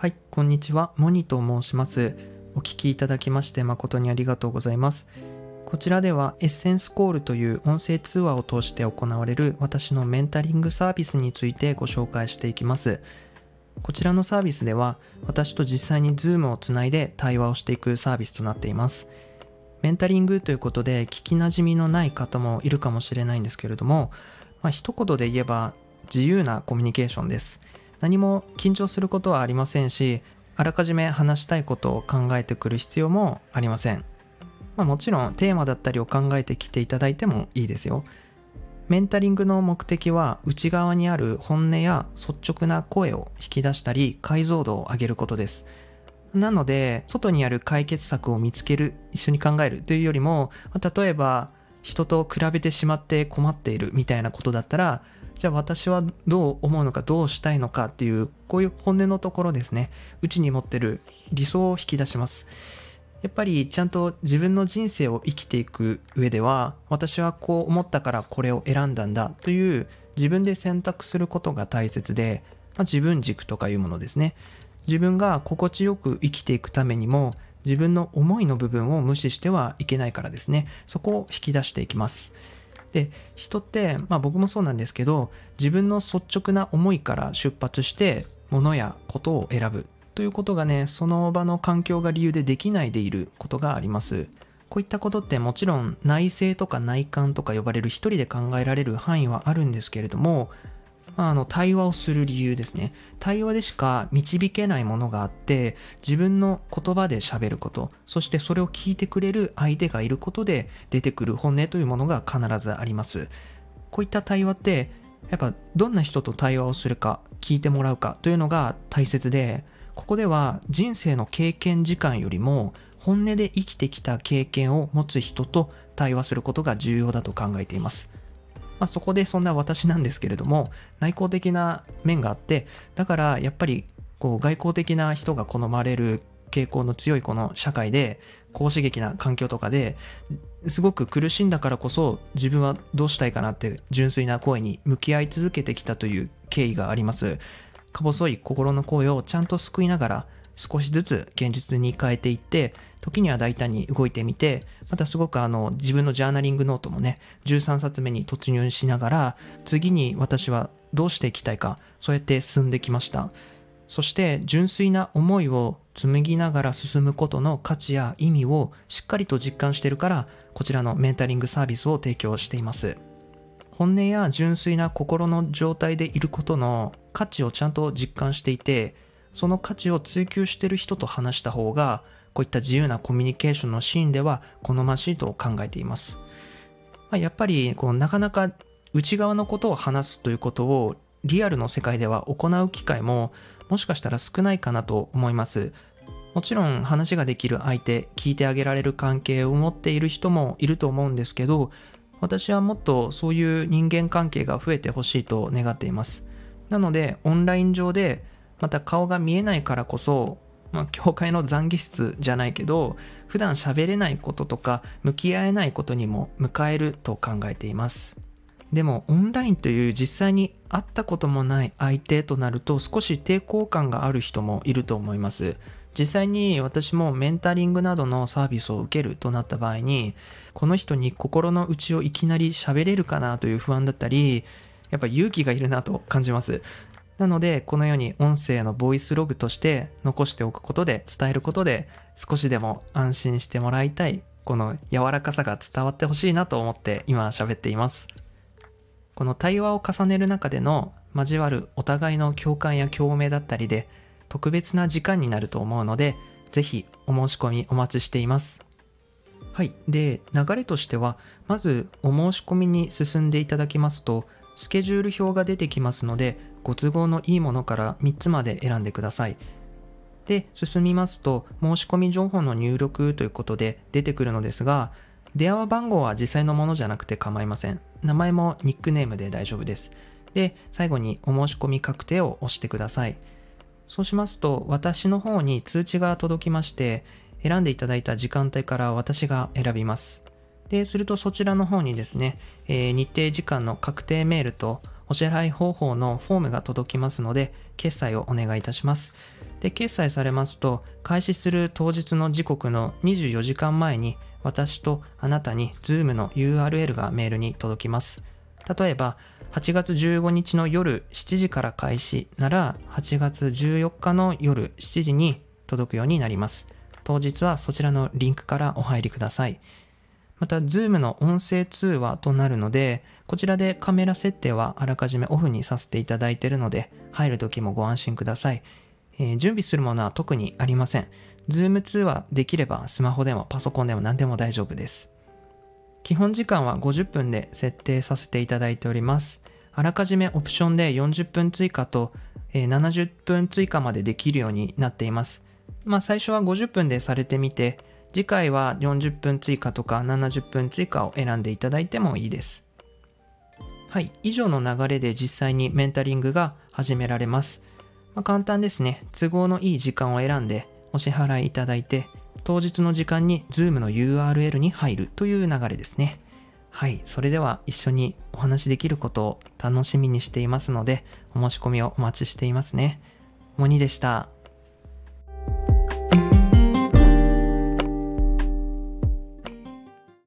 はい、こんにちは。モニと申します。お聞きいただきまして誠にありがとうございます。こちらではエッセンスコールという音声通話を通して行われる私のメンタリングサービスについてご紹介していきます。こちらのサービスでは私と実際に Zoom をつないで対話をしていくサービスとなっています。メンタリングということで聞きなじみのない方もいるかもしれないんですけれども、まあ、一言で言えば自由なコミュニケーションです。何も緊張することはありませんし、あらかじめ話したいことを考えてくる必要もありません。まあ、もちろんテーマだったりを考えてきていただいてもいいですよ。メンタリングの目的は内側にある本音や率直な声を引き出したり解像度を上げることです。なので、外にある解決策を見つける、一緒に考えるというよりも、例えば人と比べてしまって困っているみたいなことだったら、じゃあ私はどう思うのかどうしたいのかっていうこういう本音のところですね。うちに持ってる理想を引き出します。やっぱりちゃんと自分の人生を生きていく上では私はこう思ったからこれを選んだんだという自分で選択することが大切で、まあ、自分軸とかいうものですね。自分が心地よく生きていくためにも自分の思いの部分を無視してはいけないからですね。そこを引き出していきます。で人って、まあ、僕もそうなんですけど自分の率直な思いから出発して物やことを選ぶ。ということがねその場の環境が理由でできないでいることがあります。こういったことってもちろん内省とか内観とか呼ばれる一人で考えられる範囲はあるんですけれどもあ、あの対話をする理由ですね。対話でしか導けないものがあって自分の言葉で喋ることそしてそれを聞いてくれる相手がいることで出てくる本音というものが必ずあります。こういった対話ってやっぱどんな人と対話をするか聞いてもらうかというのが大切でここでは人生の経験時間よりも本音で生きてきた経験を持つ人と対話することが重要だと考えています。まあ、そこでそんな私なんですけれども内向的な面があってだからやっぱりこう外交的な人が好まれる傾向の強いこの社会で高刺激な環境とかですごく苦しんだからこそ自分はどうしたいかなって純粋な声に向き合い続けてきたという経緯があります。か細い心の声をちゃんと救いながら少しずつ現実に変えていって時には大胆に動いてみてまたすごくあの自分のジャーナリングノートもね13冊目に突入しながら次に私はどうしていきたいかそうやって進んできました。そして純粋な思いを紡ぎながら進むことの価値や意味をしっかりと実感してるからこちらのメンタリングサービスを提供しています。本音や純粋な心の状態でいることの価値をちゃんと実感していてその価値を追求してる人と話した方がこういった自由なコミュニケーションのシーンでは好ましいと考えています。まあ、やっぱりこうなかなか内側のことを話すということをリアルの世界では行う機会ももしかしたら少ないかなと思います。もちろん話ができる相手、聞いてあげられる関係を持っている人もいると思うんですけど、私はもっとそういう人間関係が増えてほしいと願っています。なので、オンライン上でまた顔が見えないからこそまあ、教会の懺悔室じゃないけど普段喋れないこととか向き合えないことにも迎えると考えています。でもオンラインという実際に会ったこともない相手となると少し抵抗感がある人もいると思います。実際に私もメンタリングなどのサービスを受けるとなった場合にこの人に心の内をいきなり喋れるかなという不安だったりやっぱ勇気がいるなと感じます。なので、このように音声のボイスログとして残しておくことで、伝えることで、少しでも安心してもらいたい、この柔らかさが伝わってほしいなと思って今喋っています。この対話を重ねる中での交わるお互いの共感や共鳴だったりで、特別な時間になると思うので、ぜひお申し込みお待ちしています。はい。で、流れとしては、まずお申し込みに進んでいただきますと、スケジュール表が出てきますので、ご都合のいいものから3つまで選んでください。で、進みますと、申し込み情報の入力ということで出てくるのですが、電話番号は実際のものじゃなくて構いません。名前もニックネームで大丈夫です。で、最後にお申し込み確定を押してください。そうしますと、私の方に通知が届きまして、選んでいただいた時間帯から私が選びます。で、するとそちらの方にですね、えー、日程時間の確定メールとお支払い方法のフォームが届きますので、決済をお願いいたします。で、決済されますと、開始する当日の時刻の24時間前に、私とあなたに Zoom の URL がメールに届きます。例えば、8月15日の夜7時から開始なら、8月14日の夜7時に届くようになります。当日はそちらのリンクからお入りください。また、Zoom の音声通話となるので、こちらでカメラ設定はあらかじめオフにさせていただいているので、入るときもご安心ください。えー、準備するものは特にありません。Zoom 通話できればスマホでもパソコンでも何でも大丈夫です。基本時間は50分で設定させていただいております。あらかじめオプションで40分追加と、えー、70分追加までできるようになっています。まあ最初は50分でされてみて、次回は40分追加とか70分追加を選んでいただいてもいいです。はい、以上の流れで実際にメンタリングが始められます。まあ、簡単ですね。都合のいい時間を選んでお支払いいただいて、当日の時間に Zoom の URL に入るという流れですね。はい、それでは一緒にお話しできることを楽しみにしていますので、お申し込みをお待ちしていますね。モニでした。